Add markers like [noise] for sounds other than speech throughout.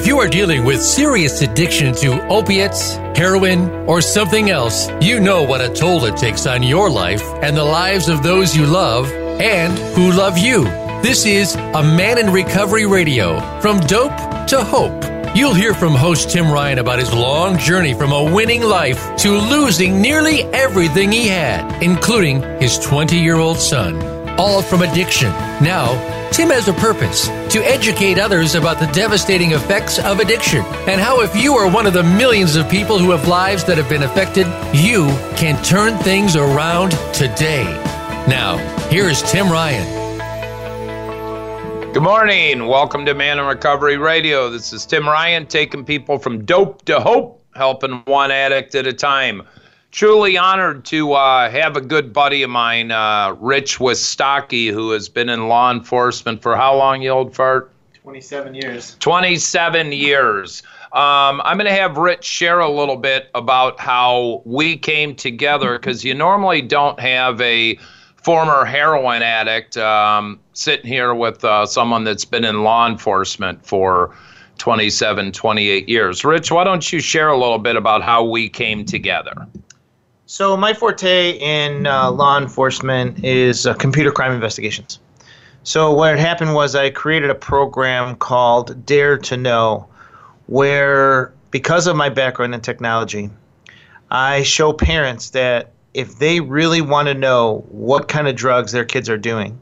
If you are dealing with serious addiction to opiates, heroin, or something else, you know what a toll it takes on your life and the lives of those you love and who love you. This is A Man in Recovery Radio From Dope to Hope. You'll hear from host Tim Ryan about his long journey from a winning life to losing nearly everything he had, including his 20 year old son, all from addiction. Now, Tim has a purpose to educate others about the devastating effects of addiction and how, if you are one of the millions of people who have lives that have been affected, you can turn things around today. Now, here is Tim Ryan. Good morning. Welcome to Man in Recovery Radio. This is Tim Ryan taking people from dope to hope, helping one addict at a time truly honored to uh, have a good buddy of mine, uh, Rich Wistocki, who has been in law enforcement for how long, you old fart? 27 years. 27 years. Um, I'm going to have Rich share a little bit about how we came together because you normally don't have a former heroin addict um, sitting here with uh, someone that's been in law enforcement for 27, 28 years. Rich, why don't you share a little bit about how we came together? So my forte in uh, law enforcement is uh, computer crime investigations. So what had happened was I created a program called Dare to Know, where because of my background in technology, I show parents that if they really want to know what kind of drugs their kids are doing,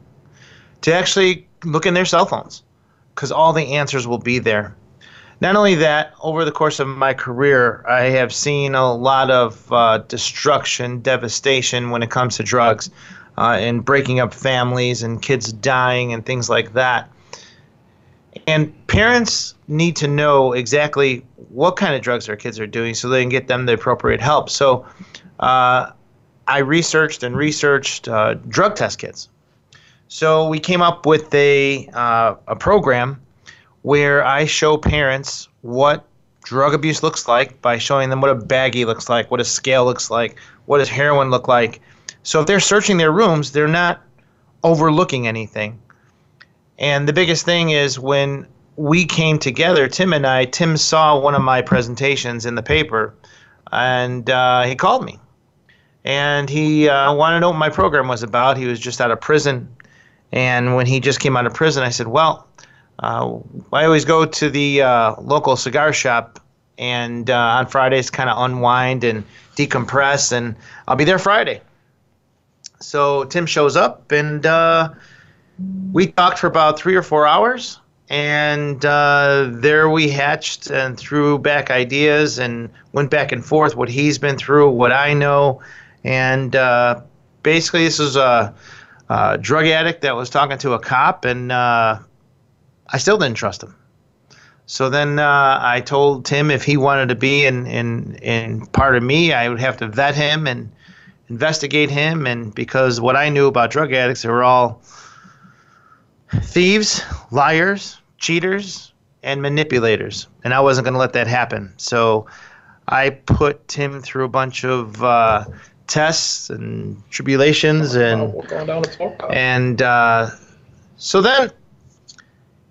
to actually look in their cell phones, because all the answers will be there. Not only that, over the course of my career, I have seen a lot of uh, destruction, devastation when it comes to drugs, uh, and breaking up families and kids dying and things like that. And parents need to know exactly what kind of drugs their kids are doing so they can get them the appropriate help. So uh, I researched and researched uh, drug test kits. So we came up with a, uh, a program where I show parents what drug abuse looks like by showing them what a baggie looks like, what a scale looks like, what does heroin look like. So if they're searching their rooms, they're not overlooking anything. And the biggest thing is when we came together, Tim and I, Tim saw one of my presentations in the paper and uh, he called me. And he uh, wanted to know what my program was about. He was just out of prison. And when he just came out of prison, I said, Well, uh, I always go to the uh, local cigar shop and uh, on Fridays kind of unwind and decompress, and I'll be there Friday. So Tim shows up, and uh, we talked for about three or four hours, and uh, there we hatched and threw back ideas and went back and forth what he's been through, what I know, and uh, basically this is a, a, drug addict that was talking to a cop, and I still didn't trust him. So then uh, I told Tim if he wanted to be in, in, in part of me, I would have to vet him and investigate him. And because what I knew about drug addicts, they were all thieves, liars, cheaters, and manipulators. And I wasn't going to let that happen. So I put Tim through a bunch of uh, tests and tribulations. And, and uh, so then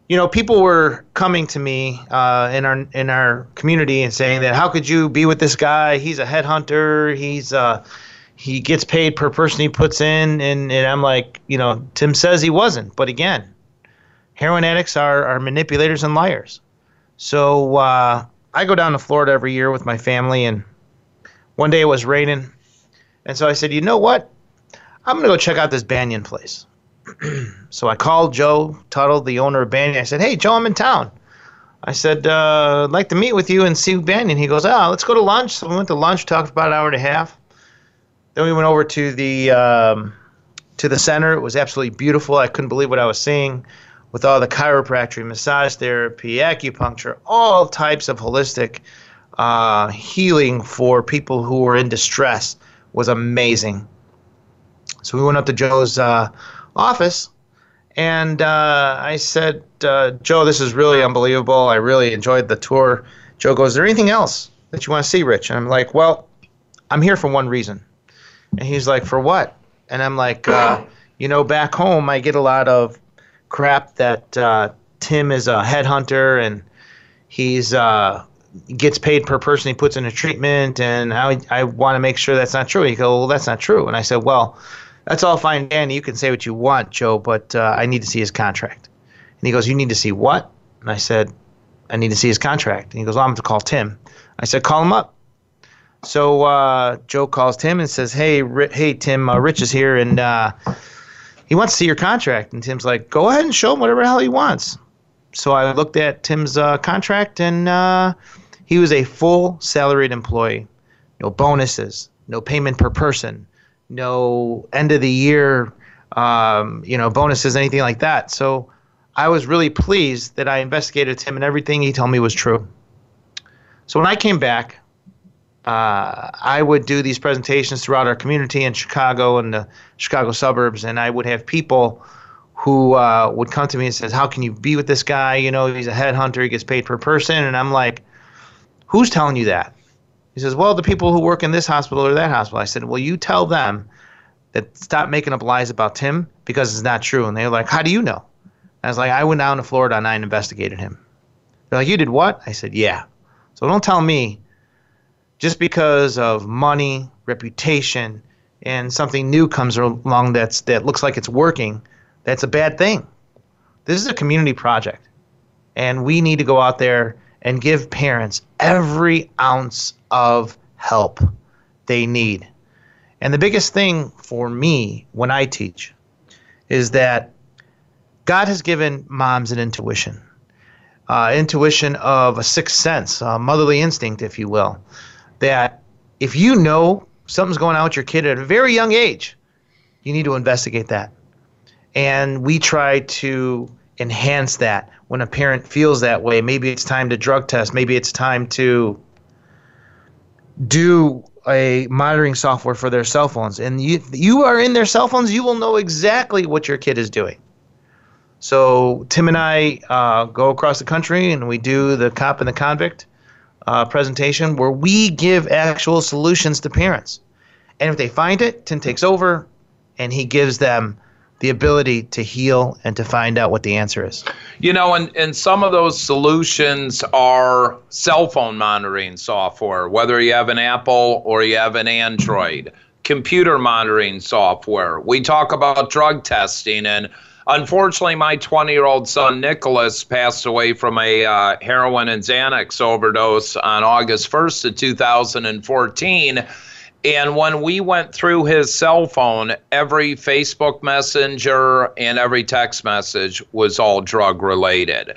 you know, people were coming to me uh, in our in our community and saying that how could you be with this guy? He's a headhunter. He's uh, he gets paid per person he puts in, and, and I'm like, you know, Tim says he wasn't, but again, heroin addicts are are manipulators and liars. So uh, I go down to Florida every year with my family, and one day it was raining, and so I said, you know what? I'm gonna go check out this Banyan place. [clears throat] so I called Joe Tuttle, the owner of Banyan. I said, "Hey, Joe, I'm in town." I said, uh, "I'd like to meet with you and see Banyan." He goes, "Ah, let's go to lunch." So we went to lunch, talked about an hour and a half. Then we went over to the um, to the center. It was absolutely beautiful. I couldn't believe what I was seeing with all the chiropractic, massage therapy, acupuncture, all types of holistic uh, healing for people who were in distress was amazing. So we went up to Joe's uh, office, and uh, I said, uh, Joe, this is really unbelievable. I really enjoyed the tour. Joe goes, Is there anything else that you want to see, Rich? And I'm like, Well, I'm here for one reason. And he's like, For what? And I'm like, uh, You know, back home, I get a lot of crap that uh, Tim is a headhunter and he's uh, gets paid per person he puts in a treatment, and I, I want to make sure that's not true. He goes, well, that's not true. And I said, well, that's all fine, Danny. You can say what you want, Joe, but uh, I need to see his contract. And he goes, you need to see what? And I said, I need to see his contract. And he goes, well, I'm going to call Tim. I said, call him up. So uh, Joe calls Tim and says, hey, hey, Tim, uh, Rich is here, and uh, he wants to see your contract. And Tim's like, go ahead and show him whatever hell he wants. So I looked at Tim's uh, contract, and uh, he was a full salaried employee. No bonuses, no payment per person, no end of the year, um, you know, bonuses, anything like that. So I was really pleased that I investigated him, and everything he told me was true. So when I came back, uh, I would do these presentations throughout our community in Chicago and the Chicago suburbs, and I would have people who uh, would come to me and says, "How can you be with this guy? You know, he's a headhunter. He gets paid per person." And I'm like, "Who's telling you that?" He says, "Well, the people who work in this hospital or that hospital." I said, "Well, you tell them that stop making up lies about Tim because it's not true." And they're like, "How do you know?" I was like, "I went down to Florida and I investigated him." They're like, "You did what?" I said, "Yeah." So don't tell me just because of money, reputation, and something new comes along that's that looks like it's working that's a bad thing. This is a community project. And we need to go out there and give parents every ounce of help they need. And the biggest thing for me when I teach is that God has given moms an intuition, uh, intuition of a sixth sense, a motherly instinct, if you will, that if you know something's going on with your kid at a very young age, you need to investigate that. And we try to enhance that when a parent feels that way. Maybe it's time to drug test. Maybe it's time to do a monitoring software for their cell phones. And you, you are in their cell phones, you will know exactly what your kid is doing. So Tim and I uh, go across the country and we do the cop and the convict uh, presentation where we give actual solutions to parents. And if they find it, Tim takes over and he gives them the ability to heal and to find out what the answer is. You know, and, and some of those solutions are cell phone monitoring software, whether you have an Apple or you have an Android, computer monitoring software. We talk about drug testing, and unfortunately, my 20 year old son Nicholas passed away from a uh, heroin and Xanax overdose on August 1st of 2014 and when we went through his cell phone, every Facebook messenger and every text message was all drug related.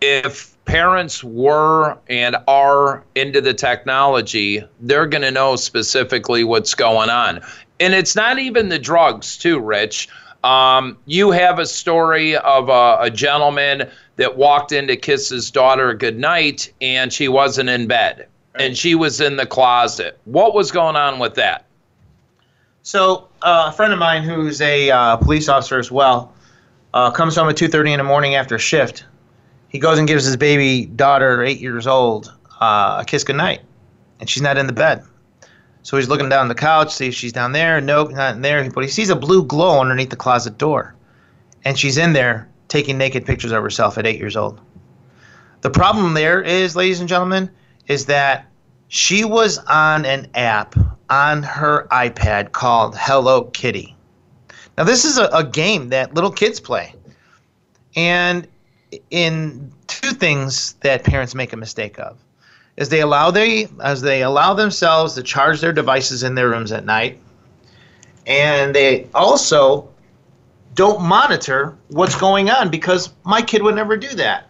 If parents were and are into the technology, they're going to know specifically what's going on. And it's not even the drugs, too, Rich. Um, you have a story of a, a gentleman that walked in to kiss his daughter goodnight and she wasn't in bed and she was in the closet. What was going on with that? So uh, a friend of mine who's a uh, police officer as well uh, comes home at 2:30 in the morning after a shift. He goes and gives his baby daughter, eight years old, uh, a kiss goodnight, and she's not in the bed. So he's looking down the couch, see if she's down there. Nope, not in there. But he sees a blue glow underneath the closet door, and she's in there taking naked pictures of herself at eight years old. The problem there is, ladies and gentlemen, is that she was on an app on her iPad called Hello Kitty. Now, this is a, a game that little kids play. And in two things that parents make a mistake of is they allow they as they allow themselves to charge their devices in their rooms at night and they also don't monitor what's going on because my kid would never do that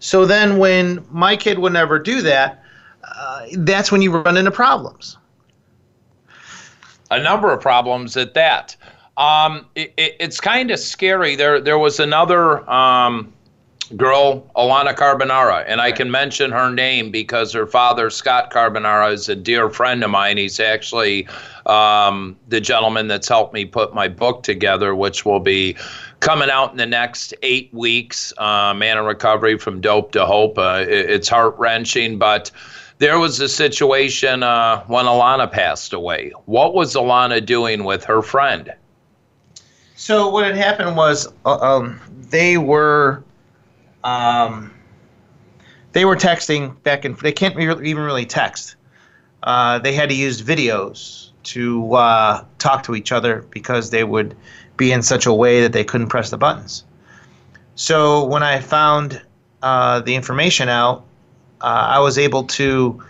so then, when my kid would never do that, uh, that's when you run into problems. a number of problems at that. Um, it, it, it's kind of scary. There, there was another um, girl, Alana Carbonara, and I can mention her name because her father, Scott Carbonara, is a dear friend of mine. He's actually um, the gentleman that's helped me put my book together, which will be coming out in the next eight weeks. Uh, Man in Recovery from Dope to Hope. Uh, it, it's heart wrenching, but there was a situation uh, when Alana passed away. What was Alana doing with her friend? So what had happened was uh, um, they were um, they were texting back and they can't re- even really text. Uh, they had to use videos to uh, talk to each other because they would be in such a way that they couldn't press the buttons. So when I found uh, the information out, uh, I was able to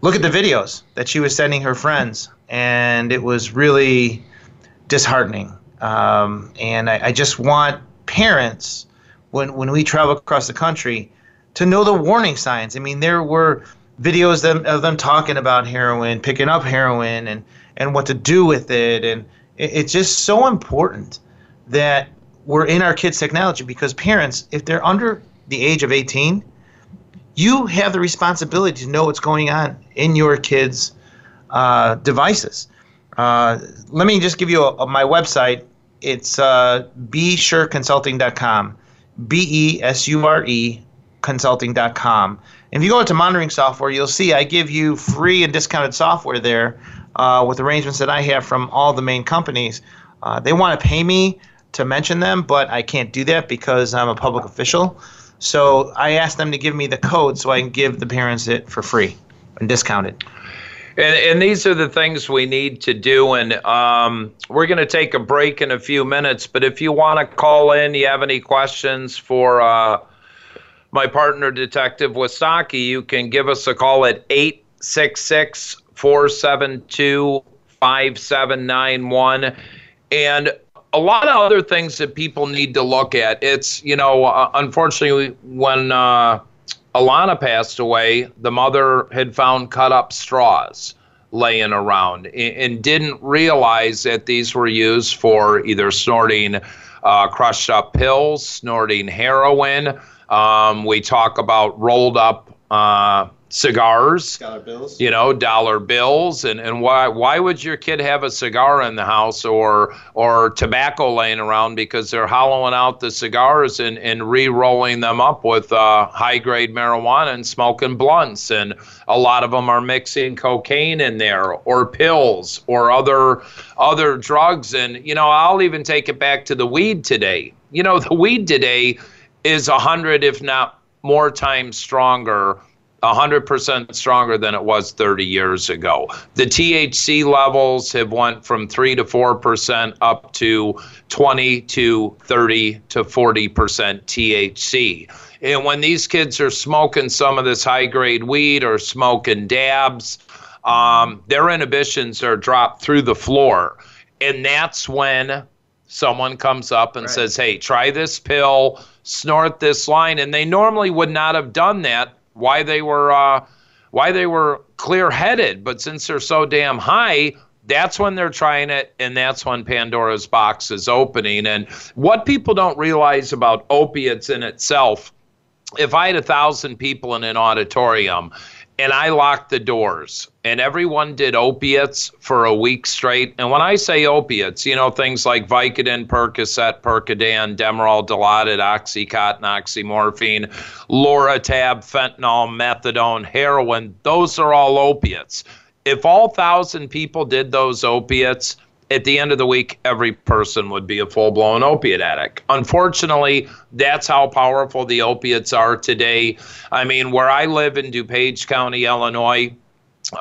look at the videos that she was sending her friends, and it was really disheartening. Um, and I, I just want parents when when we travel across the country to know the warning signs. I mean, there were videos of them, of them talking about heroin, picking up heroin, and and what to do with it, and it's just so important that we're in our kids' technology because parents, if they're under the age of 18, you have the responsibility to know what's going on in your kids' uh, devices. Uh, let me just give you a, a, my website. It's uh, besureconsulting.com. B E S U R E consulting.com. If you go into monitoring software, you'll see I give you free and discounted software there uh, with arrangements that I have from all the main companies. Uh, they want to pay me to mention them, but I can't do that because I'm a public official. So I asked them to give me the code so I can give the parents it for free and discounted. And, and these are the things we need to do. And um, we're going to take a break in a few minutes. But if you want to call in, you have any questions for uh, my partner, Detective Wistocki, you can give us a call at 866 472 5791. And a lot of other things that people need to look at. It's, you know, uh, unfortunately, when uh, Alana passed away, the mother had found cut up straws laying around and didn't realize that these were used for either snorting uh, crushed up pills, snorting heroin. Um, we talk about rolled up uh, cigars, dollar bills. you know, dollar bills, and, and why why would your kid have a cigar in the house or or tobacco laying around because they're hollowing out the cigars and, and re-rolling them up with uh, high grade marijuana and smoking blunts, and a lot of them are mixing cocaine in there or pills or other other drugs, and you know, I'll even take it back to the weed today. You know, the weed today is a hundred, if not more times stronger 100% stronger than it was 30 years ago. The THC levels have went from 3 to 4% up to 20 to 30 to 40% THC. And when these kids are smoking some of this high grade weed or smoking dabs, um, their inhibitions are dropped through the floor. And that's when someone comes up and right. says, Hey, try this pill, snort this line. And they normally would not have done that why they were uh, why they were clear-headed, but since they're so damn high, that's when they're trying it, and that's when Pandora's box is opening. And what people don't realize about opiates in itself, if I had a thousand people in an auditorium and I locked the doors and everyone did opiates for a week straight. And when I say opiates, you know, things like Vicodin, Percocet, Percodan, Demerol, Dilaudid, Oxycontin, oxymorphine, Loratab, fentanyl, methadone, heroin, those are all opiates. If all thousand people did those opiates, at the end of the week, every person would be a full blown opiate addict. Unfortunately, that's how powerful the opiates are today. I mean, where I live in DuPage County, Illinois,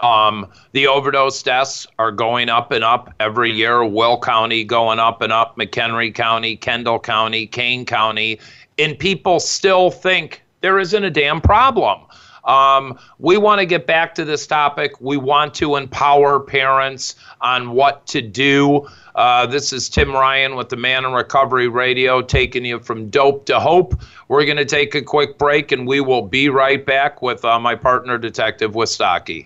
um, the overdose deaths are going up and up every year. Will County going up and up, McHenry County, Kendall County, Kane County, and people still think there isn't a damn problem. Um, we want to get back to this topic. We want to empower parents on what to do. Uh, this is Tim Ryan with the Man in Recovery Radio, taking you from dope to hope. We're going to take a quick break, and we will be right back with uh, my partner, Detective Wistocki.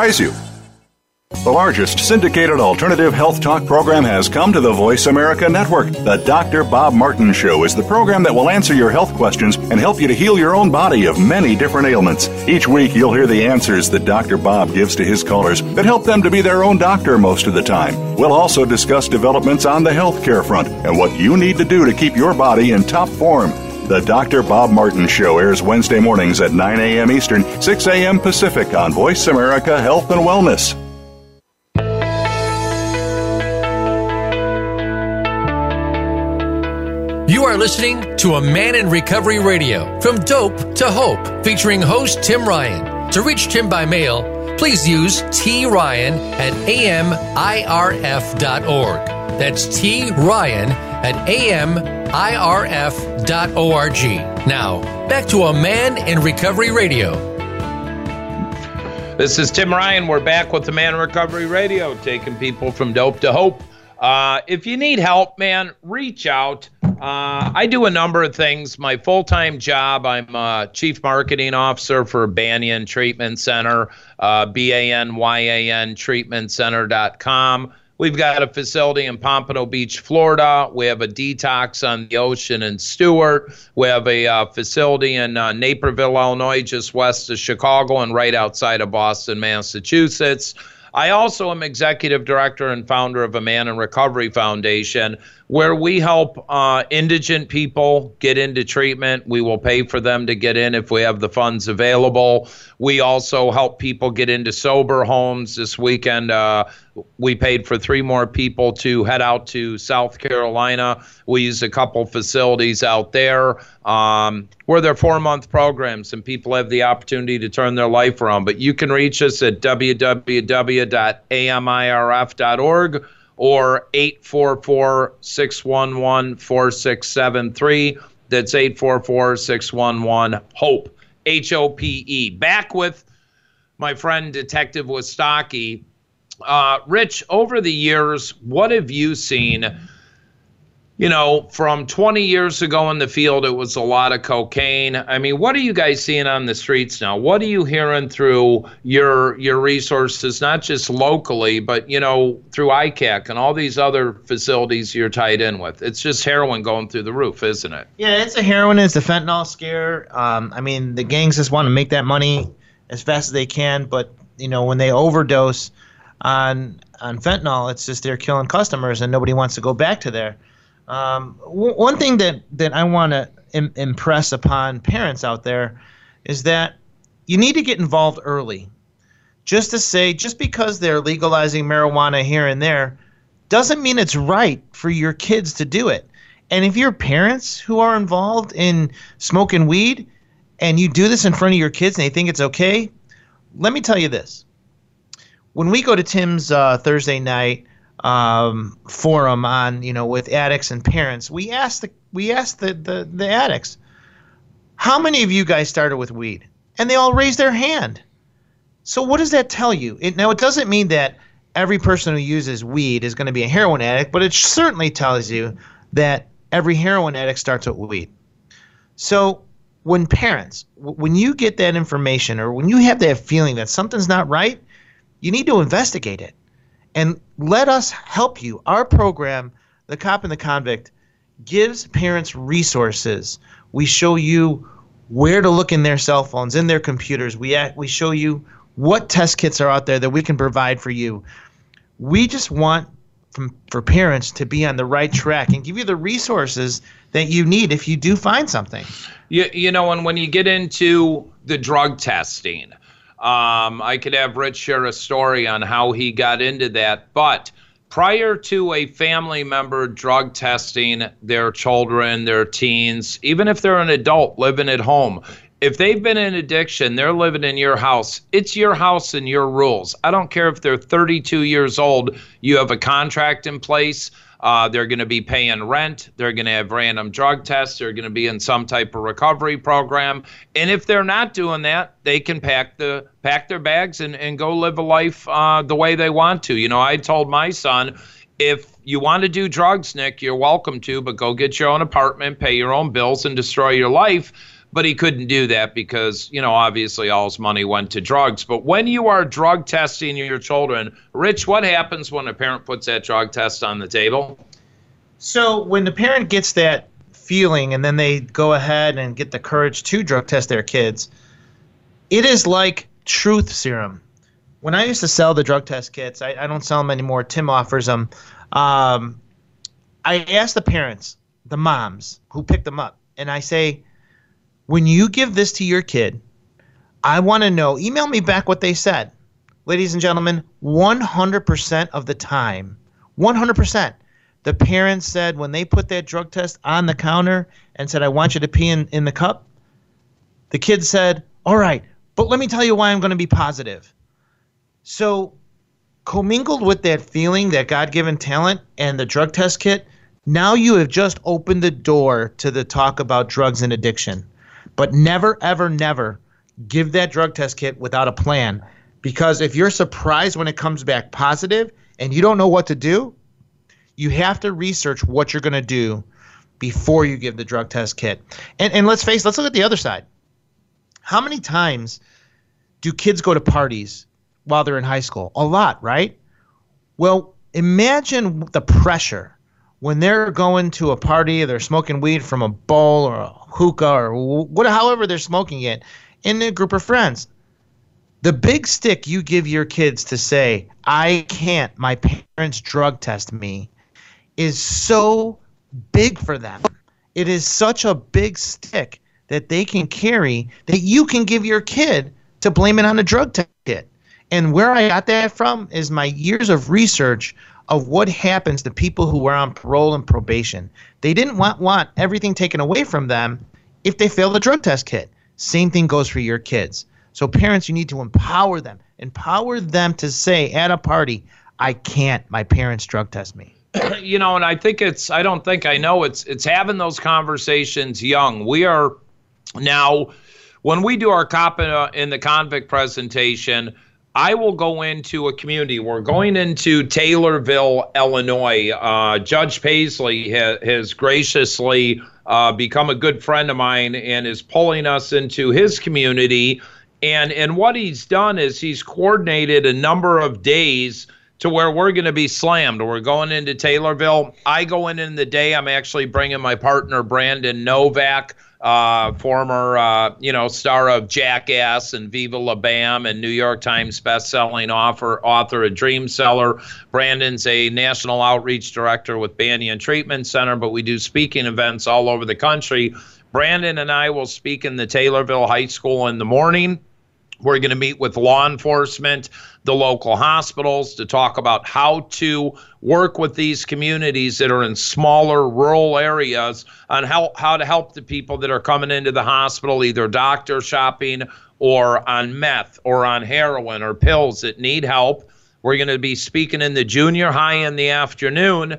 you. The largest syndicated alternative health talk program has come to the Voice America Network. The Dr. Bob Martin Show is the program that will answer your health questions and help you to heal your own body of many different ailments. Each week, you'll hear the answers that Dr. Bob gives to his callers that help them to be their own doctor most of the time. We'll also discuss developments on the healthcare front and what you need to do to keep your body in top form. The Dr. Bob Martin Show airs Wednesday mornings at 9 a.m. Eastern, 6 a.m. Pacific on Voice America Health and Wellness. You are listening to A Man in Recovery Radio from Dope to Hope, featuring host Tim Ryan. To reach Tim by mail, please use T Ryan at AMIRF.org. That's T Ryan at AMIRF.org. Now, back to A Man in Recovery Radio. This is Tim Ryan. We're back with the Man in Recovery Radio, taking people from dope to hope. Uh, if you need help, man, reach out. Uh, I do a number of things. My full time job, I'm a chief marketing officer for Banyan Treatment Center, uh, B A N Y A N treatmentcenter.com. We've got a facility in Pompano Beach, Florida. We have a detox on the ocean in Stuart. We have a uh, facility in uh, Naperville, Illinois, just west of Chicago and right outside of Boston, Massachusetts. I also am executive director and founder of a Man in Recovery Foundation, where we help uh, indigent people get into treatment. We will pay for them to get in if we have the funds available. We also help people get into sober homes. This weekend, uh, we paid for three more people to head out to South Carolina. We use a couple facilities out there um, where they're four month programs and people have the opportunity to turn their life around. But you can reach us at www.amirf.org or 844 611 4673. That's 844 611 HOPE, H O P E. Back with my friend Detective Wistocki. Uh, Rich, over the years, what have you seen? You know, from 20 years ago in the field, it was a lot of cocaine. I mean, what are you guys seeing on the streets now? What are you hearing through your your resources, not just locally, but you know, through ICAC and all these other facilities you're tied in with? It's just heroin going through the roof, isn't it? Yeah, it's a heroin, it's the fentanyl scare. Um, I mean, the gangs just want to make that money as fast as they can, but you know, when they overdose on on fentanyl, it's just they're killing customers, and nobody wants to go back to there. Um, w- one thing that that I want to Im- impress upon parents out there is that you need to get involved early. Just to say, just because they're legalizing marijuana here and there, doesn't mean it's right for your kids to do it. And if your parents who are involved in smoking weed and you do this in front of your kids and they think it's okay, let me tell you this when we go to Tim's uh, Thursday night um, forum on you know with addicts and parents, we ask the we ask the, the the addicts, how many of you guys started with weed? And they all raise their hand. So what does that tell you? It, now it doesn't mean that every person who uses weed is going to be a heroin addict, but it certainly tells you that every heroin addict starts with weed. So when parents, when you get that information or when you have that feeling that something's not right, you need to investigate it and let us help you. Our program, The Cop and the Convict, gives parents resources. We show you where to look in their cell phones, in their computers. We, act, we show you what test kits are out there that we can provide for you. We just want from, for parents to be on the right track and give you the resources that you need if you do find something. You, you know, and when you get into the drug testing, um, I could have Rich share a story on how he got into that. But prior to a family member drug testing their children, their teens, even if they're an adult living at home, if they've been in addiction, they're living in your house. It's your house and your rules. I don't care if they're 32 years old, you have a contract in place. Uh, they're going to be paying rent. They're going to have random drug tests. They're going to be in some type of recovery program. And if they're not doing that, they can pack the pack their bags and, and go live a life uh, the way they want to. You know, I told my son, if you want to do drugs, Nick, you're welcome to, but go get your own apartment, pay your own bills, and destroy your life but he couldn't do that because you know obviously all his money went to drugs. But when you are drug testing your children rich what happens when a parent puts that drug test on the table? So when the parent gets that feeling and then they go ahead and get the courage to drug test their kids it is like truth serum. When i used to sell the drug test kits i, I don't sell them anymore. Tim offers them um, i ask the parents the moms who picked them up and i say when you give this to your kid, I want to know, email me back what they said. Ladies and gentlemen, 100% of the time, 100%, the parents said when they put that drug test on the counter and said, I want you to pee in, in the cup, the kid said, All right, but let me tell you why I'm going to be positive. So, commingled with that feeling, that God given talent, and the drug test kit, now you have just opened the door to the talk about drugs and addiction. But never, ever, never give that drug test kit without a plan. Because if you're surprised when it comes back positive and you don't know what to do, you have to research what you're going to do before you give the drug test kit. And, and let's face, let's look at the other side. How many times do kids go to parties while they're in high school? A lot, right? Well, imagine the pressure when they're going to a party, they're smoking weed from a bowl or a hookah or what, however they're smoking it in a group of friends. The big stick you give your kids to say, I can't, my parents drug test me, is so big for them. It is such a big stick that they can carry that you can give your kid to blame it on a drug test kit. And where I got that from is my years of research of what happens to people who were on parole and probation. They didn't want, want everything taken away from them if they fail the drug test kit. Same thing goes for your kids. So, parents, you need to empower them. Empower them to say at a party, I can't, my parents drug test me. [clears throat] you know, and I think it's, I don't think I know, it's, it's having those conversations young. We are now, when we do our cop in, uh, in the convict presentation, I will go into a community. We're going into Taylorville, Illinois. Uh, Judge Paisley ha- has graciously uh, become a good friend of mine and is pulling us into his community. And and what he's done is he's coordinated a number of days to where we're going to be slammed. We're going into Taylorville. I go in in the day. I'm actually bringing my partner Brandon Novak uh, former uh, you know star of Jackass and Viva La Bam and New York Times best-selling author author of Dream Seller. Brandon's a national outreach director with Banyan Treatment Center, but we do speaking events all over the country. Brandon and I will speak in the Taylorville High School in the morning. We're going to meet with law enforcement, the local hospitals to talk about how to work with these communities that are in smaller rural areas on how, how to help the people that are coming into the hospital, either doctor shopping or on meth or on heroin or pills that need help. We're going to be speaking in the junior high in the afternoon.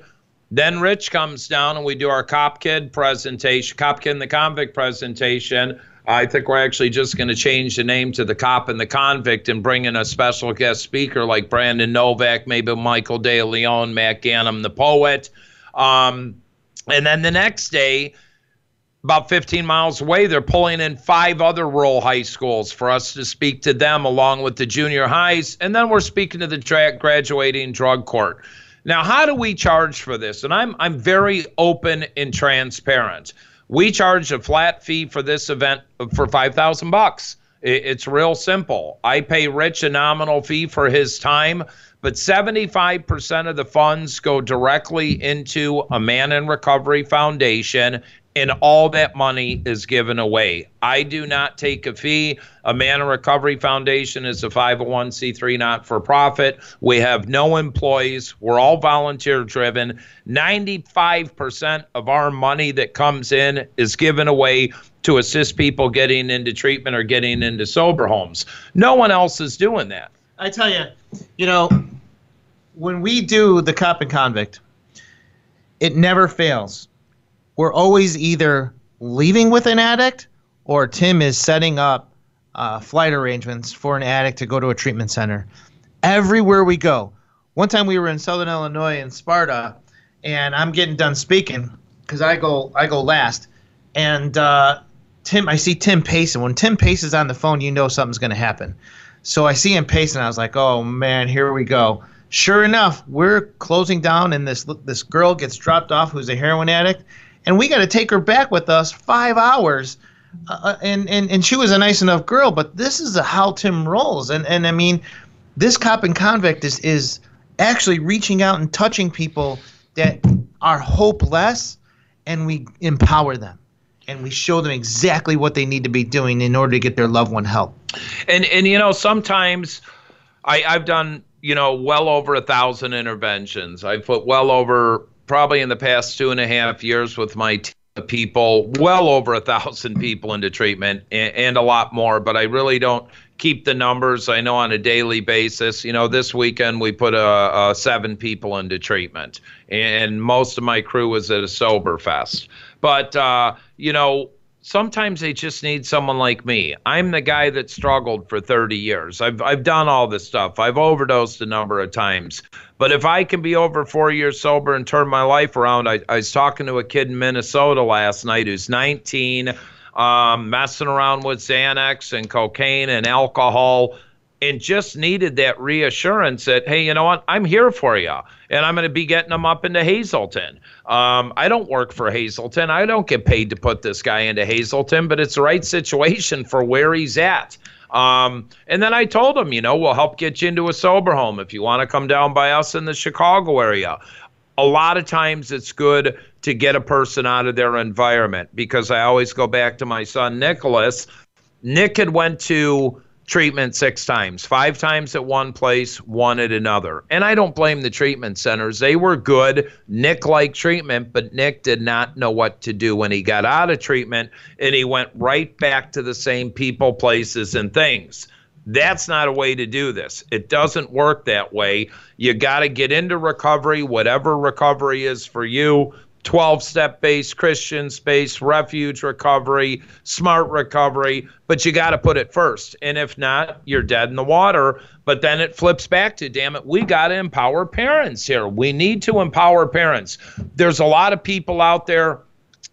Then Rich comes down and we do our Cop Kid presentation, Cop Kid and the Convict presentation I think we're actually just going to change the name to the cop and the convict and bring in a special guest speaker like Brandon Novak, maybe Michael De Leon, Matt Ganem, the poet. Um, and then the next day, about 15 miles away, they're pulling in five other rural high schools for us to speak to them along with the junior highs. And then we're speaking to the tra- graduating drug court. Now, how do we charge for this? And I'm, I'm very open and transparent. We charge a flat fee for this event for 5000 bucks. It's real simple. I pay Rich a nominal fee for his time, but 75% of the funds go directly into a Man in Recovery Foundation. And all that money is given away. I do not take a fee. A Man in Recovery Foundation is a 501c3 not for profit. We have no employees. We're all volunteer driven. 95% of our money that comes in is given away to assist people getting into treatment or getting into sober homes. No one else is doing that. I tell you, you know, when we do the cop and convict, it never fails we're always either leaving with an addict or Tim is setting up uh, flight arrangements for an addict to go to a treatment center. Everywhere we go. One time we were in Southern Illinois in Sparta, and I'm getting done speaking because I go I go last, and uh, Tim I see Tim pacing. When Tim paces on the phone, you know something's going to happen. So I see him pacing. I was like, oh man, here we go. Sure enough, we're closing down, and this this girl gets dropped off who's a heroin addict, and we got to take her back with us five hours. Uh, uh, and, and and she was a nice enough girl, but this is how Tim rolls. And and I mean, this cop and convict is is actually reaching out and touching people that are hopeless, and we empower them, and we show them exactly what they need to be doing in order to get their loved one help. And and you know sometimes, I I've done you know well over a thousand interventions. I've put well over probably in the past two and a half years with my team people, well over a thousand people into treatment and, and, a lot more, but I really don't keep the numbers. I know on a daily basis, you know, this weekend we put a, a seven people into treatment, and most of my crew was at a sober fest. But, uh, you know, sometimes they just need someone like me. I'm the guy that struggled for 30 years. I've I've done all this stuff. I've overdosed a number of times. But if I can be over four years sober and turn my life around, I, I was talking to a kid in Minnesota last night who's 19, um, messing around with Xanax and cocaine and alcohol and just needed that reassurance that, hey, you know what? I'm here for you. And I'm going to be getting them up into Hazelden. Um, I don't work for Hazelden. I don't get paid to put this guy into Hazelden, but it's the right situation for where he's at. Um, and then I told him, you know, we'll help get you into a sober home if you want to come down by us in the Chicago area. A lot of times it's good to get a person out of their environment because I always go back to my son Nicholas. Nick had went to treatment six times, five times at one place, one at another. And I don't blame the treatment centers. They were good. Nick liked treatment, but Nick did not know what to do when he got out of treatment and he went right back to the same people, places, and things. That's not a way to do this. It doesn't work that way. You got to get into recovery, whatever recovery is for you. 12 step based Christian space, refuge recovery, smart recovery, but you got to put it first. And if not, you're dead in the water. But then it flips back to, damn it, we got to empower parents here. We need to empower parents. There's a lot of people out there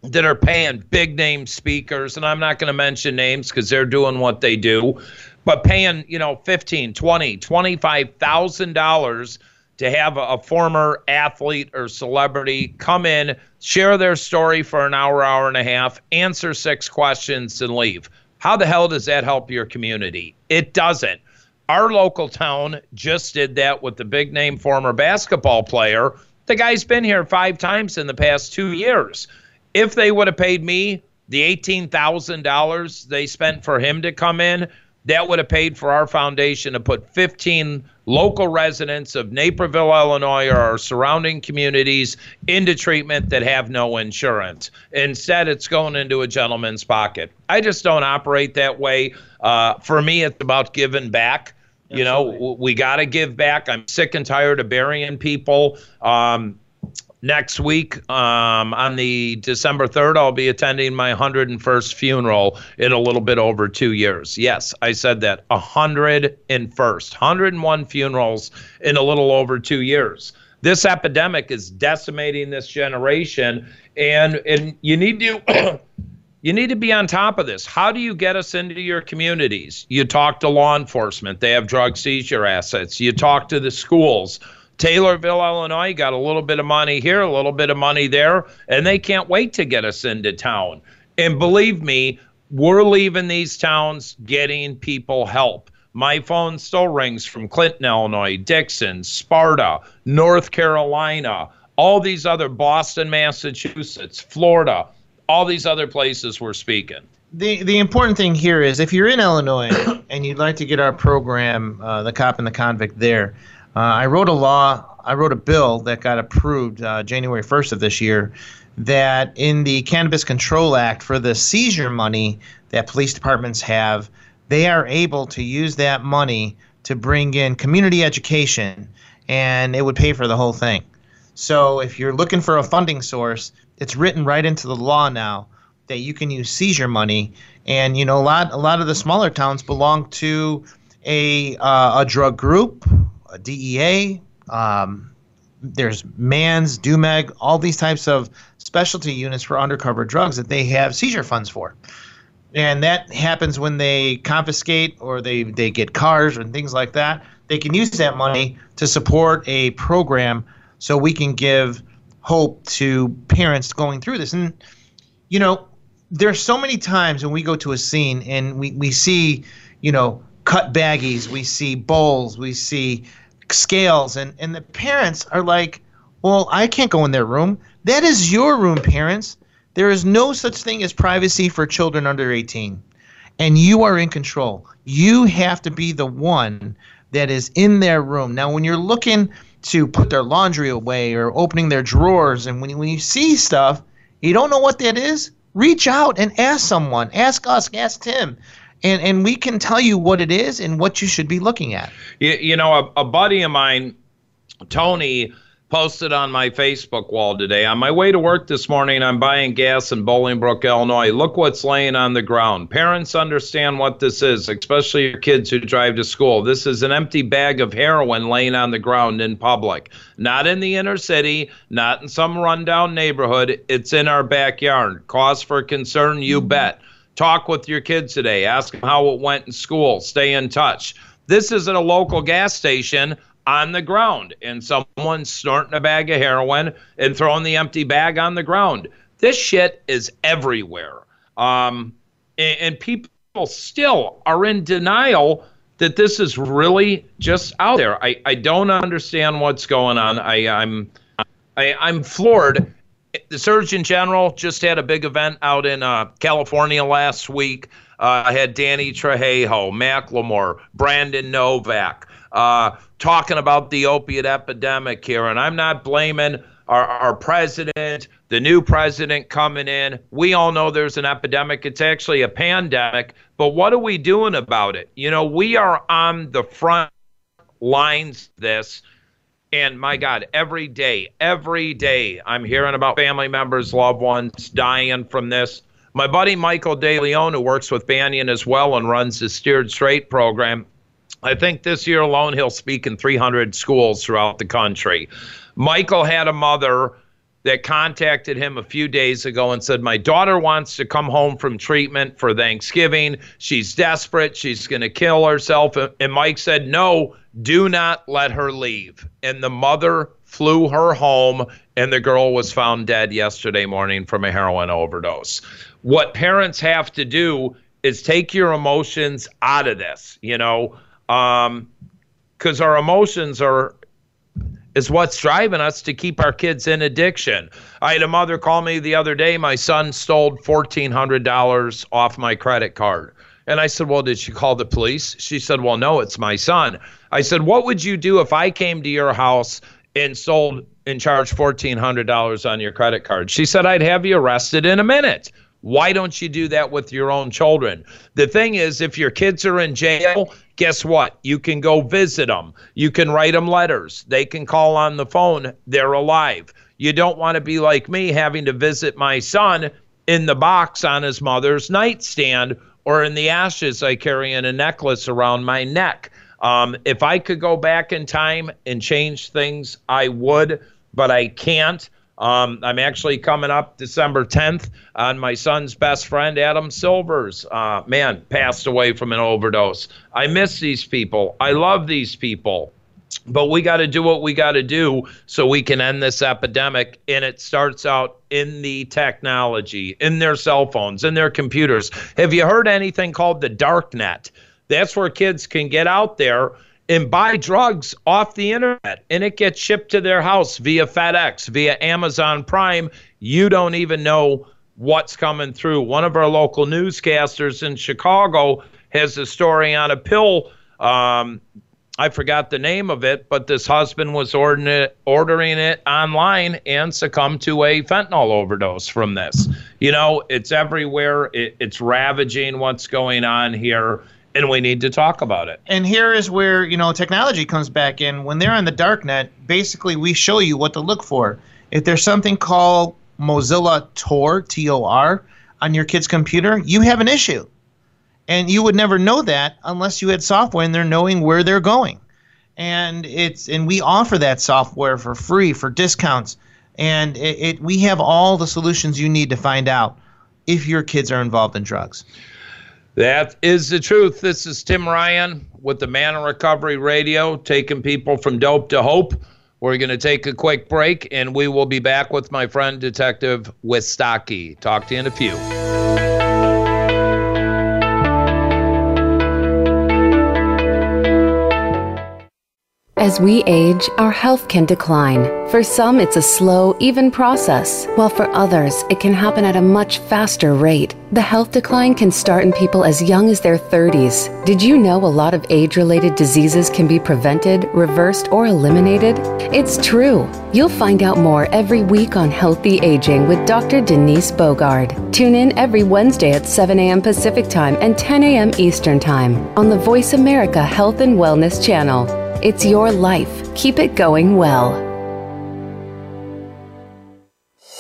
that are paying big name speakers, and I'm not going to mention names because they're doing what they do, but paying, you know, 15, 20, 25,000 dollars to have a, former athlete or celebrity come in, share their story for an hour, hour and a half, answer six questions, and leave. How the hell does that help your community? It doesn't. Our local town just did that with the big name former basketball player. The guy's been here five times in the past two years. If they would have paid me the $18,000 they spent for him to come in, that would have paid for our foundation to put 15 local residents of Naperville, Illinois, or our surrounding communities into treatment that have no insurance. Instead, it's going into a gentleman's pocket. I just don't operate that way. Uh, for me, it's about giving back. You know, we got to give back. I'm sick and tired of burying people. Um, next week um, on the December 3rd, I'll be attending my 101st funeral in a little bit over two years. Yes, I said that 101st, 101 funerals in a little over two years. This epidemic is decimating this generation, and and you need to. [clears throat] You need to be on top of this. How do you get us into your communities? You talk to law enforcement. They have drug seizure assets. You talk to the schools Taylorville, Illinois got a little bit of money here, a little bit of money there, and they can't wait to get us into town. And believe me, we're leaving these towns getting people help. My phone still rings from Clinton, Illinois, Dixon, Sparta, North Carolina, all these other Boston, Massachusetts, Florida. all these other places we're speaking. The the important thing here is if you're in Illinois [coughs] and you'd like to get our program, uh, the cop and the convict, there. Uh, I wrote a law. I wrote a bill that got approved uh, January 1st of this year. That in the Cannabis Control Act for the seizure money that police departments have, they are able to use that money to bring in community education, and it would pay for the whole thing. So if you're looking for a funding source, it's written right into the law now that you can use seizure money. And you know, a lot a lot of the smaller towns belong to a uh, a drug group, DEA. Um, there's MANS, DUMEG, all these types of specialty units for undercover drugs that they have seizure funds for. And that happens when they confiscate or they, they get cars and things like that. They can use that money to support a program so we can give hope to parents going through this. And, you know, there's so many times when we go to a scene and we, we see, you know, cut baggies, we see bowls, we see scales, and, and the parents are like, well, I can't go in their room. That is your room, parents. There is no such thing as privacy for children under 18. And you are in control. You have to be the one that is in their room. Now, when you're looking to put their laundry away or opening their drawers, and when when you see stuff, you don't know what that is, reach out and ask someone. Ask us, ask Tim. And, and we can tell you what it is and what you should be looking at. You, you know, a, a buddy of mine, Tony, posted on my Facebook wall today. On my way to work this morning, I'm buying gas in Bolingbrook, Illinois. Look what's laying on the ground. Parents understand what this is, especially your kids who drive to school. This is an empty bag of heroin laying on the ground in public, not in the inner city, not in some rundown neighborhood. It's in our backyard. Cause for concern, you mm-hmm. bet. Talk with your kids today. Ask them how it went in school. Stay in touch. This is at a local gas station on the ground and someone snorting a bag of heroin and throwing the empty bag on the ground. This shit is everywhere. Um, and, and people still are in denial that this is really just out there. I, I don't understand what's going on. I, I'm I, I'm floored. The Surgeon General just had a big event out in uh, California last week. Uh, I had Danny Trejo, Macklemore, Brandon Novak, uh, talking about the opiate epidemic here. And I'm not blaming our, our president, the new president coming in. We all know there's an epidemic. It's actually a pandemic. But what are we doing about it? You know, we are on the front lines this. And my God, every day, every day, I'm hearing about family members, loved ones dying from this. My buddy Michael DeLeon, who works with Banyan as well and runs the Steered Straight program, I think this year alone he'll speak in 300 schools throughout the country. Michael had a mother that contacted him a few days ago and said, My daughter wants to come home from treatment for Thanksgiving. She's desperate. She's going to kill herself. And Mike said, No, do not let her leave. And the mother flew her home, and the girl was found dead yesterday morning from a heroin overdose. What parents have to do is take your emotions out of this. You know, um, because our emotions are is what's driving us to keep our kids in addiction. I had a mother call me the other day. My son stole fourteen hundred dollars off my credit card. And I said, Well, did she call the police? She said, Well, no, it's my son. I said, What would you do if I came to your house and sold and charged $1,400 on your credit card? She said, I'd have you arrested in a minute. Why don't you do that with your own children? The thing is, if your kids are in jail, guess what? You can go visit them. You can write them letters. They can call on the phone. They're alive. You don't want to be like me having to visit my son in the box on his mother's nightstand or in the ashes I carry in a necklace around my neck. Um, if I could go back in time and change things, I would, but I can't. Um, I'm actually coming up December 10th on my son's best friend, Adam Silvers. Uh, man, passed away from an overdose. I miss these people. I love these people. But we got to do what we got to do so we can end this epidemic. And it starts out in the technology, in their cell phones, in their computers. Have you heard anything called the dark net? That's where kids can get out there and buy drugs off the internet and it gets shipped to their house via FedEx, via Amazon Prime. You don't even know what's coming through. One of our local newscasters in Chicago has a story on a pill. Um, I forgot the name of it, but this husband was ordering it, online and succumbed to a fentanyl overdose from this. You know, it's everywhere. It, it's ravaging what's going on here, and we need to talk about it. And here is where you know technology comes back in. When they're on the dark net, basically we show you what to look for. If there's something called Mozilla Tor, T O R, on your kid's computer, you have an issue and you would never know that unless you had software and they're knowing where they're going. And it's and we offer that software for free for discounts. And it, it we have all the solutions you need to find out if your kids are involved in drugs. That is the truth. This is Tim Ryan with the Man of Recovery Radio, taking people from dope to hope. We're going to take a quick break and we will be back with my friend Detective Wistocki. Talk to you in a few. As we age, our health can decline. For some, it's a slow, even process, while for others, it can happen at a much faster rate. The health decline can start in people as young as their 30s. Did you know a lot of age related diseases can be prevented, reversed, or eliminated? It's true. You'll find out more every week on Healthy Aging with Dr. Denise Bogard. Tune in every Wednesday at 7 a.m. Pacific Time and 10 a.m. Eastern Time on the Voice America Health and Wellness channel. It's your life. Keep it going well.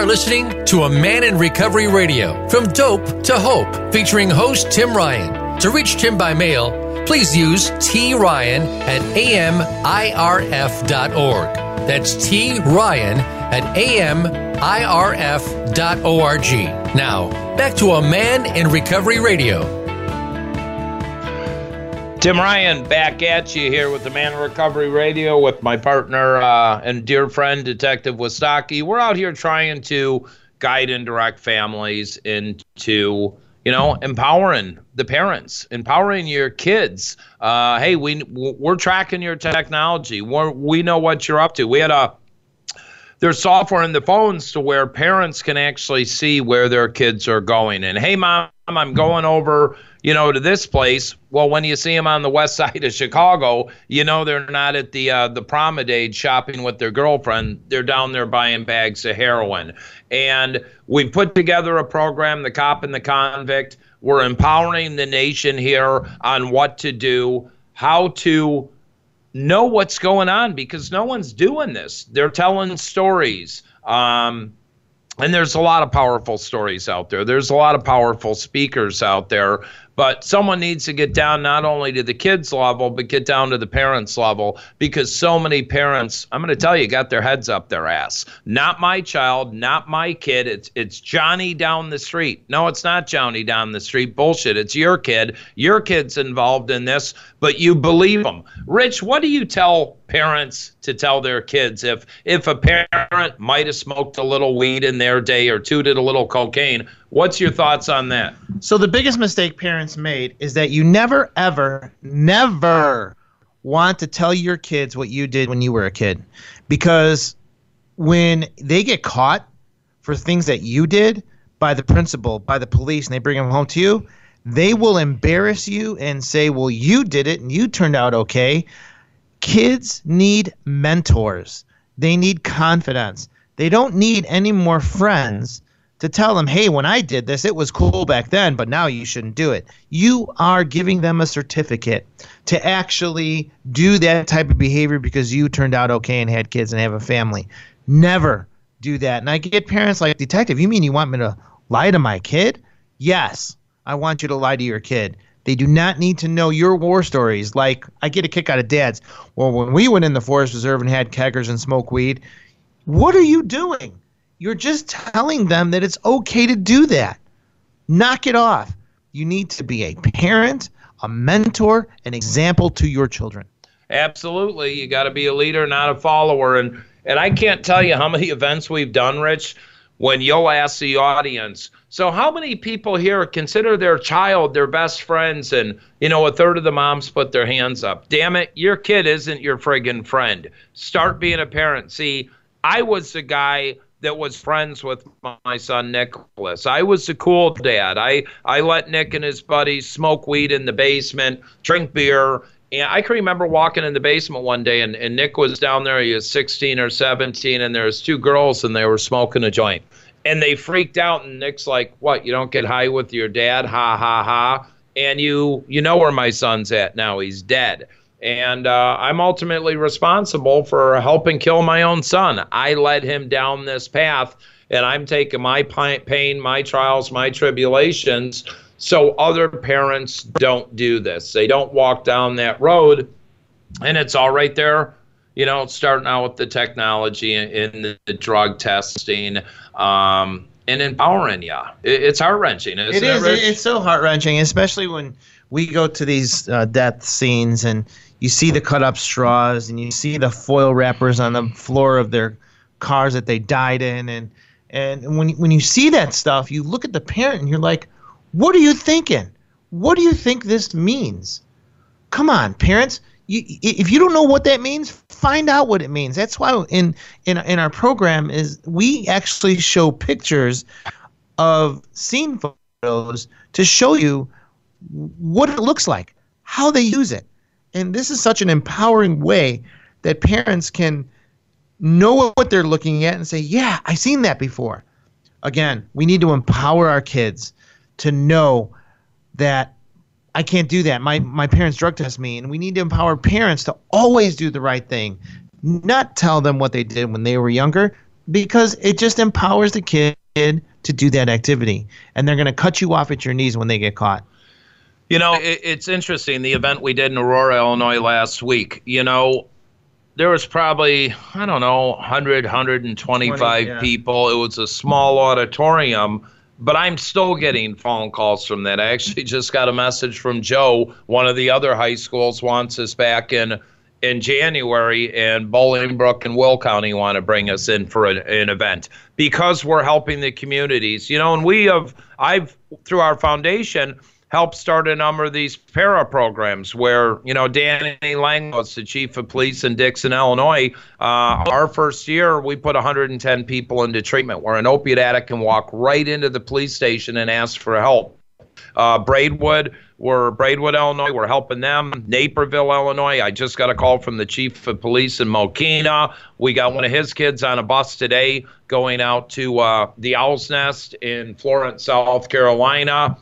Are listening to A Man in Recovery Radio from Dope to Hope, featuring host Tim Ryan. To reach Tim by mail, please use T Ryan at AMIRF.org. That's T Ryan at AMIRF.org. Now, back to A Man in Recovery Radio. Tim Ryan back at you here with the Man Recovery Radio with my partner uh, and dear friend, Detective Wistocki. We're out here trying to guide and direct families into, you know, empowering the parents, empowering your kids. Uh, hey, we we're tracking your technology. We're, we know what you're up to. We had a there's software in the phones to where parents can actually see where their kids are going. And hey, mom, I'm going over you know, to this place. Well, when you see them on the west [laughs] side of Chicago, you know they're not at the uh, the promenade shopping with their girlfriend. They're down there buying bags of heroin. And we put together a program, the cop and the convict. We're empowering the nation here on what to do, how to know what's going on because no one's doing this. They're telling stories. Um, and there's a lot of powerful stories out there. There's a lot of powerful speakers out there but someone needs to get down not only to the kids level, but get down to the parents level because so many parents, I'm going to tell you, got their heads up their ass. Not my child, not my kid. It's it's Johnny down the street. No, it's not Johnny down the street. Bullshit. It's your kid. Your kid's involved in this, but you believe them. Rich, what do you tell parents to tell their kids if if a parent might have smoked a little weed in their day or tooted a little cocaine? What's your thoughts on that? So the biggest mistake parents made is that you never ever never want to tell your kids what you did when you were a kid because when they get caught for things that you did by the principal, by the police and they bring them home to you, they will embarrass you and say, "Well, you did it and you turned out okay." Kids need mentors. They need confidence. They don't need any more friends to tell them, hey, when I did this, it was cool back then, but now you shouldn't do it. You are giving them a certificate to actually do that type of behavior because you turned out okay and had kids and have a family. Never do that. And I get parents like, Detective, you mean you want me to lie to my kid? Yes, I want you to lie to your kid They do not need to know your war stories. Like I get a kick out of dad's. Well, when we went in the forest reserve and had keggers and smoke weed, what are you doing? You're just telling them that it's okay to do that. Knock it off. You need to be a parent, a mentor, an example to your children. Absolutely. You got to be a leader, not a follower. And and I can't tell you how many events we've done, Rich, when you'll ask the audience, so how many people here consider their child their best friends and you know a third of the moms put their hands up. Damn it, your kid isn't your friggin' friend. Start being a parent. See, I was the guy that was friends with my son Nicholas. I was the cool dad. I I let Nick and his buddies smoke weed in the basement, drink beer, and I can remember walking in the basement one day, and, and Nick was down there. He was 16 or 17, and there was two girls, and they were smoking a joint. And they freaked out and nick's like what you don't get high with your dad? Ha ha ha. And you you know where my son's at now. He's dead. And uh, i'm ultimately responsible for helping kill my own son. I led him down this path and i'm taking my pain my trials my tribulations so other parents don't do this they don't walk down that road and it's all right there you know, starting out with the technology and the, the drug testing, um, and empowering you. It, it's heart wrenching. It is. It, it's so heart wrenching, especially when we go to these uh, death scenes and you see the cut up straws and you see the foil wrappers on the floor of their cars that they died in, and and when when you see that stuff, you look at the parent and you're like, what are you thinking? What do you think this means? Come on, parents you, if you don't know what that means, find out what it means. That's why in in in our program is we actually show pictures of scene photos to show you what it looks like, how they use it. And this is such an empowering way that parents can know what they're looking at and say, "Yeah, I've seen that before." Again, we need to empower our kids to know that I can't do that. My my parents drug test me, and we need to empower parents to always do the right thing, not tell them what they did when they were younger, because it just empowers the kid to do that activity, and they're going to cut you off at your knees when they get caught. You know, it, it's interesting the event we did in Aurora, Illinois last week. You know, there was probably I don't know 100, 125 20, yeah. people. It was a small auditorium but I'm still getting phone calls from that. I actually [laughs] just got a message from Joe, one of the other high schools wants us back in in January, and Bolingbrook and Will County want to bring us in for an, an event because we're helping the communities. You know, and we have I've through our foundation helped start a number of these para programs where, you know, Danny Langloss, the chief of police in Dixon, Illinois, uh, our first year, we put 110 people into treatment where an opiate addict can walk right into the police station and ask for help. Uh, Braidwood, we're Braidwood, Illinois. We're helping them. Naperville, Illinois. I just got a call from the chief of police in Mokena. We got one of his kids on a bus today going out to uh, the Owl's Nest in Florence, South Carolina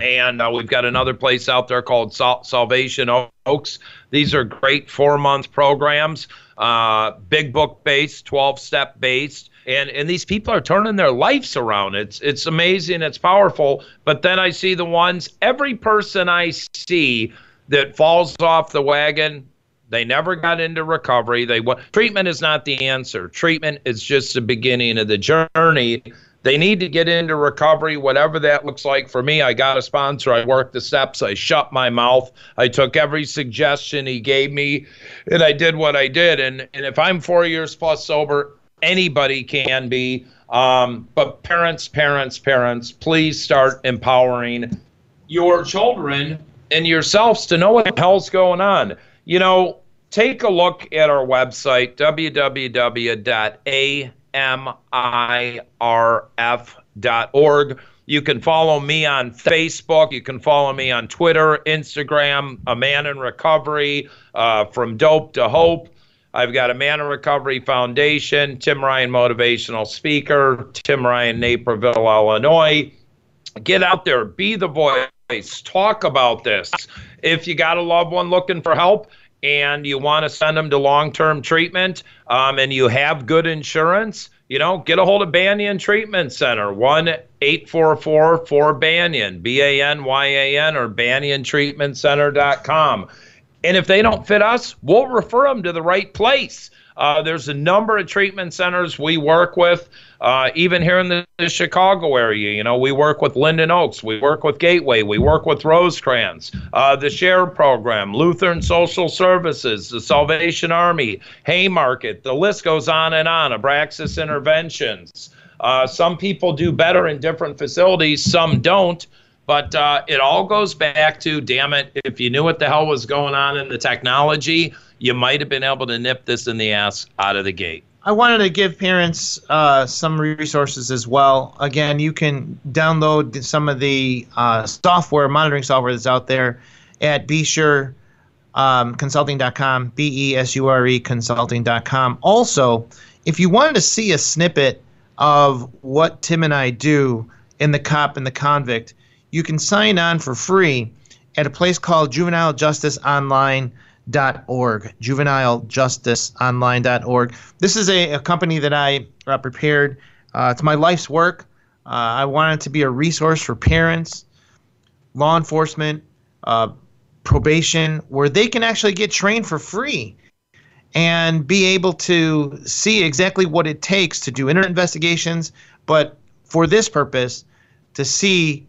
and uh, we've got another place out there called Sal- Salvation Oaks. These are great four month programs, uh, big book based, 12 step based. And, and these people are turning their lives around. It's it's amazing. It's powerful. But then I see the ones. Every person I see that falls off the wagon, they never got into recovery. They treatment is not the answer. Treatment is just the beginning of the journey. They need to get into recovery, whatever that looks like. For me, I got a sponsor. I worked the steps. I shut my mouth. I took every suggestion he gave me, and I did what I did. And and if I'm four years plus sober, anybody can be. Um, but parents, parents, parents, please start empowering your children and yourselves to know what the hell's going on. You know, take a look at our website, www.a mirf.org. You can follow me on Facebook. You can follow me on Twitter, Instagram, A Man in Recovery, uh, From Dope to Hope. I've got a Man in Recovery Foundation, Tim Ryan Motivational Speaker, Tim Ryan, Naperville, Illinois. Get out there, be the voice, talk about this. If you got a loved one looking for help, and you want to send them to long term treatment um, and you have good insurance, you know, get a hold of Banyan Treatment Center, 1 844 4 Banyan, B A N Y A N, or banyantreatmentcenter.com. And if they don't fit us, we'll refer them to the right place. Uh, there's a number of treatment centers we work with, uh, even here in the, the, Chicago area. You know, we work with Linden Oaks, we work with Gateway, we work with Rosecrance, uh, the Share Program, Lutheran Social Services, the Salvation Army, Haymarket. The list goes on and on. Abraxas Interventions. Uh, some people do better in different facilities, some don't. But uh, it all goes back to, damn it, if you knew what the hell was going on in the technology, you might have been able to nip this in the ass out of the gate. I wanted to give parents uh, some resources as well. Again, you can download some of the uh, software, monitoring software that's out there at Besure um, consulting.com, B E S U R E consulting.com. Also, if you wanted to see a snippet of what Tim and I do in the cop and the convict, you can sign on for free at a place called juvenilejusticeonline.org. Juvenilejusticeonline.org. This is a, a company that I uh, prepared. Uh, it's my life's work. Uh, I wanted to be a resource for parents, law enforcement, uh, probation, where they can actually get trained for free and be able to see exactly what it takes to do internet investigations, but for this purpose, to see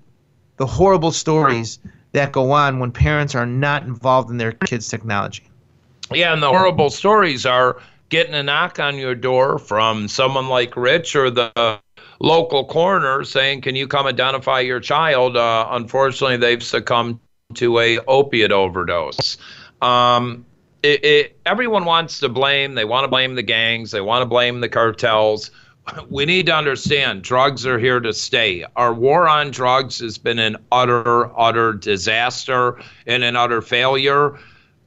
the horrible stories that go on when parents are not involved in their kids' technology. Yeah, and the horrible stories are getting a knock on your door from someone like Rich or the local coroner saying, "Can you come identify your child?" Uh, unfortunately, they've succumbed to a opiate overdose. Um, it, it, everyone wants to blame. They want to blame the gangs. They want to blame the cartels [laughs] we need to understand drugs are here to stay. Our war on drugs has been an utter, utter disaster and an utter failure.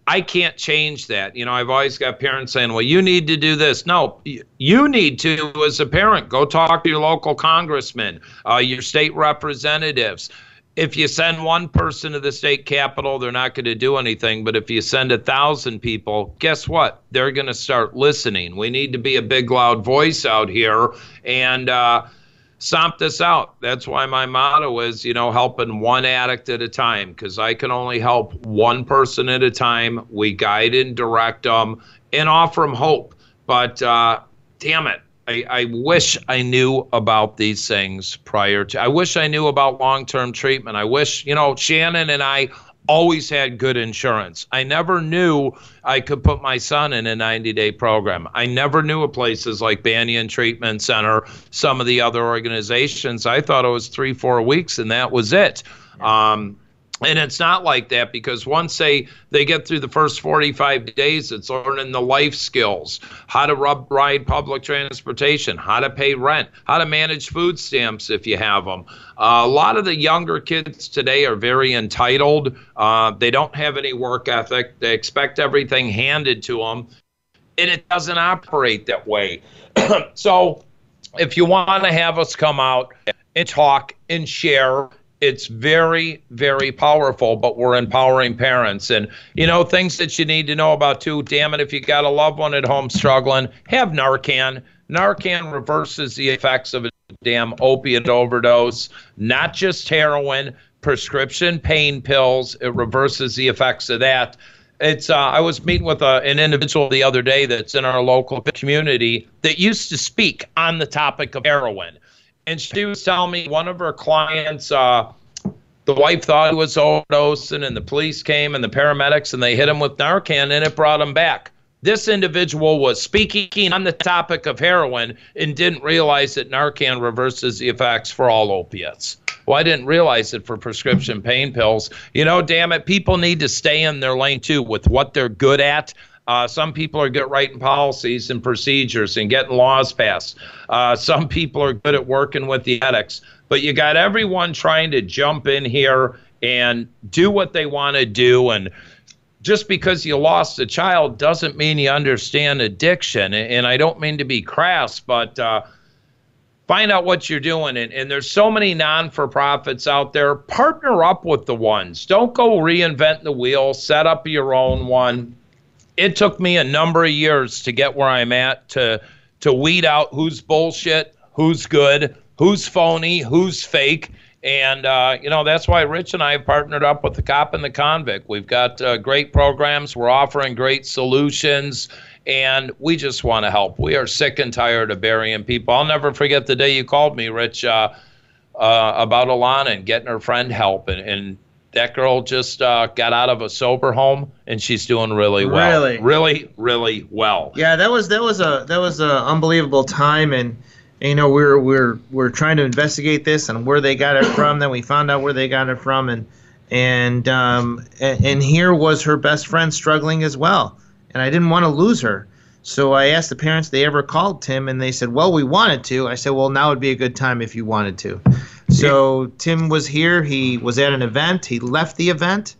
I can't change that. You know, I've always got parents saying, well, you need to do this. No, you need to, as a parent, go talk to your local congressman, uh, your state representatives if you send one person to the state capitol, they're not going to do anything. But if you send a thousand people, guess what? They're going to start listening. We need to be a big, loud voice out here and uh, stomp this out. That's why my motto is, you know, helping one addict at a time because I can only help one person at a time. We guide and direct them and offer them hope. But uh, damn it, I, I wish I knew about these things prior to. I wish I knew about long term treatment. I wish, you know, Shannon and I always had good insurance. I never knew I could put my son in a 90 day program. I never knew of places like Banyan Treatment Center, some of the other organizations. I thought it was three, four weeks, and that was it. Um, and it's not like that because once they they get through the first 45 days it's learning the life skills. How to rub, ride public transportation how to pay rent how to manage food stamps if you have them uh, a lot of the younger kids today are very entitled. Uh, they don't have any work ethic. They expect everything handed to them and it doesn't operate that way. [clears throat] So if you want to have us come out and talk and share it's very very powerful but we're empowering parents. And you know things that you need to know about too damn it if you got a loved one at home struggling have narcan. Narcan reverses the effects of a damn opiate overdose not just heroin prescription pain pills it reverses the effects of that. It's uh, i was meeting with a, uh, an individual the other day that's in our local community that used to speak on the topic of heroin and she was telling me one of her clients, uh, the wife thought he was overdosing, and the police came and the paramedics, and they hit him with Narcan, and it brought him back. This individual was speaking on the topic of heroin and didn't realize that Narcan reverses the effects for all opiates. Well, I didn't realize it for prescription pain pills. You know, damn it, people need to stay in their lane too with what they're good at. Uh, some people are good at writing policies and procedures and getting laws passed. Uh, some people are good at working with the addicts. But you got everyone trying to jump in here and do what they want to do. And just because you lost a child doesn't mean you understand addiction. And I don't mean to be crass, but uh, find out what you're doing. And, and there's so many non for profits out there. Partner up with the ones. Don't go reinvent the wheel, set up your own one it took me a number of years to get where I'm at to to weed out who's bullshit, who's good, who's phony, who's fake. And, uh, you know, that's why Rich and I have partnered up with the cop and the convict. We've got uh, great programs, we're offering great solutions, and we just want to help. We are sick and tired of burying people. I'll never forget the day you called me, Rich, uh, uh about Alana and getting her friend help. And, and that girl just uh, got out of a sober home and she's doing really well. Really, really, really well. Yeah, that was that was a that was a unbelievable time, and, and you know we're we're we're trying to investigate this and where they got it [coughs] from. then we found out where they got it from, and and um and, and here was her best friend struggling as well, and I didn't want to lose her. So I asked the parents if they ever called Tim, and they said, "Well, we wanted to." I said, "Well, now would be a good time if you wanted to." So Tim was here. He was at an event. He left the event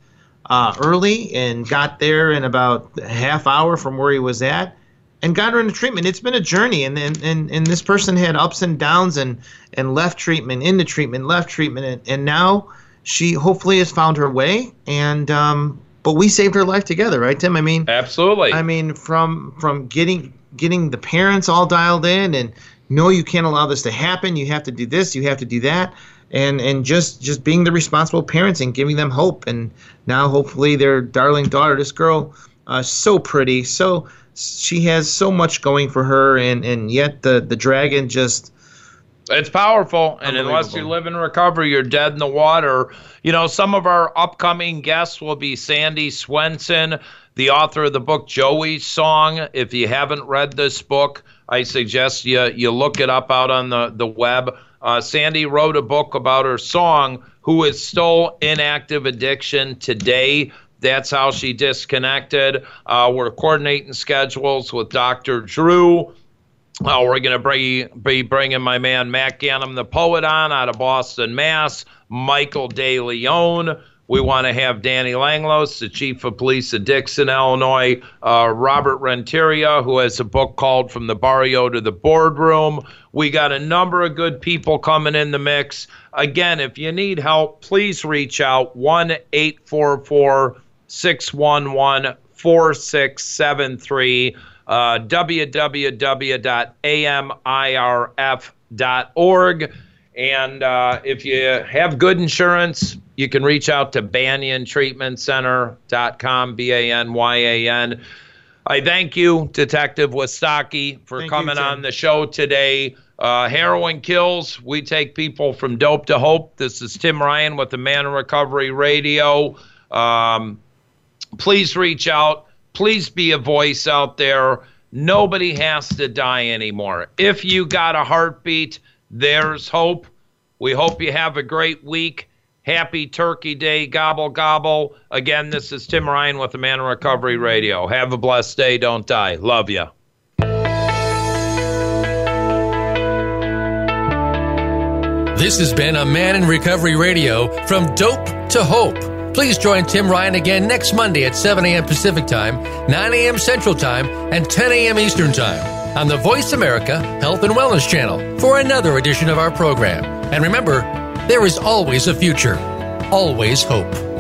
uh, early and got there in about a half hour from where he was at, and got her into treatment. It's been a journey, and and and, and this person had ups and downs, and and left treatment, into treatment, left treatment, and, and now she hopefully has found her way and um, but we saved her life together, right, Tim? I mean, absolutely. I mean, from from getting getting the parents all dialed in and no, you can't allow this to happen. You have to do this. You have to do that. And and just just being the responsible parents and giving them hope. And now hopefully their darling daughter, this girl, uh, so pretty, so she has so much going for her, and and yet the the dragon just it's powerful, and unless you live in recovery, you're dead in the water. You know, some of our upcoming guests will be Sandy Swenson, the author of the book Joey's Song. If you haven't read this book, I suggest you you look it up out on the the web. Uh, Sandy wrote a book about her song, who is still in active addiction today. That's how she disconnected. Uh, we're coordinating schedules with Dr. Drew. Oh, we're going to be be bringing my man Matt Gannam, the poet, on out of Boston, Mass. Michael De Leon. We want to have Danny Langloss, the chief of police of Dixon, Illinois. Uh, Robert Renteria, who has a book called From the Barrio to the Boardroom. We got a number of good people coming in the mix. Again, if you need help, please reach out 1 844 611 4673 uh, www.amirf.org. And uh, if you have good insurance, you can reach out to banyantreatmentcenter.com, B A N Y A N. I thank you, Detective Wistocki, for thank coming on the show today. Uh, heroin kills. We take people from dope to hope. This is Tim Ryan with the Man in Recovery Radio. Um, please reach out. Please be a voice out there. Nobody has to die anymore. If you got a heartbeat, there's hope. We hope you have a great week. Happy Turkey Day. Gobble, gobble. Again, this is Tim Ryan with the Man in Recovery Radio. Have a blessed day. Don't die. Love you. This has been a Man in Recovery Radio from Dope to Hope. Please join Tim Ryan again next Monday at 7 a.m. Pacific Time, 9 a.m. Central Time, and 10 a.m. Eastern Time on the Voice America Health and Wellness Channel for another edition of our program. And remember, there is always a future, always hope.